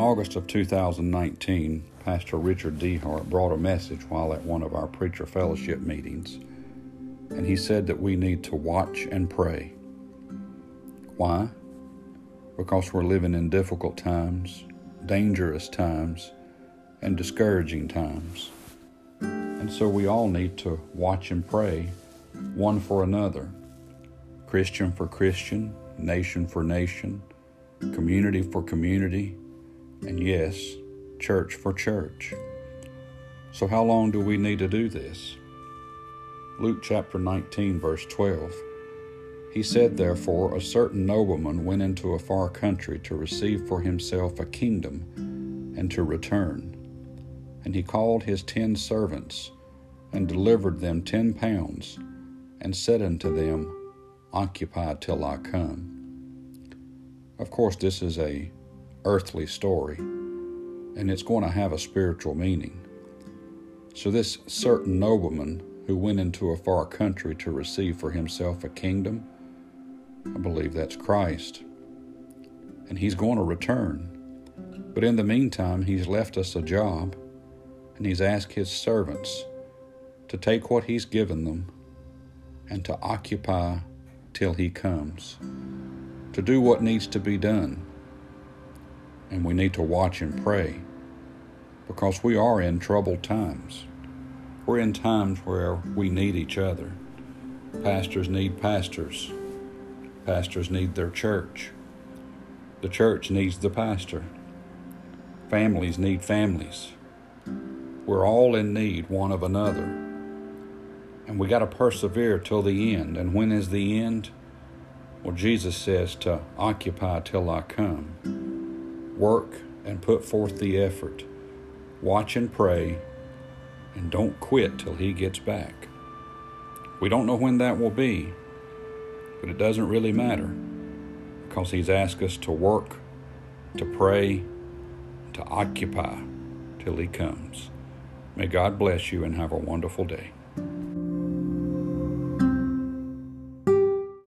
August of 2019, Pastor Richard Dehart brought a message while at one of our preacher fellowship meetings, and he said that we need to watch and pray. Why? Because we're living in difficult times, dangerous times, and discouraging times. And so we all need to watch and pray one for another Christian for Christian, nation for nation, community for community, and yes, church for church. So, how long do we need to do this? Luke chapter 19, verse 12. He said, Therefore, a certain nobleman went into a far country to receive for himself a kingdom and to return. And he called his ten servants and delivered them ten pounds and said unto them, Occupy till I come. Of course, this is a earthly story, and it's going to have a spiritual meaning. So, this certain nobleman who went into a far country to receive for himself a kingdom, I believe that's Christ. And he's going to return. But in the meantime, he's left us a job, and he's asked his servants to take what he's given them and to occupy till he comes, to do what needs to be done and we need to watch and pray because we are in troubled times. We're in times where we need each other. Pastors need pastors, pastors need their church, the church needs the pastor, families need families. We're all in need one of another. And we got to persevere till the end. And when is the end? Well, Jesus says to occupy till I come work and put forth the effort. Watch and pray, and don't quit till He gets back. We don't know when that will be, but it doesn't really matter because He's asked us to work, to pray, to occupy till He comes. May God bless you and have a wonderful day.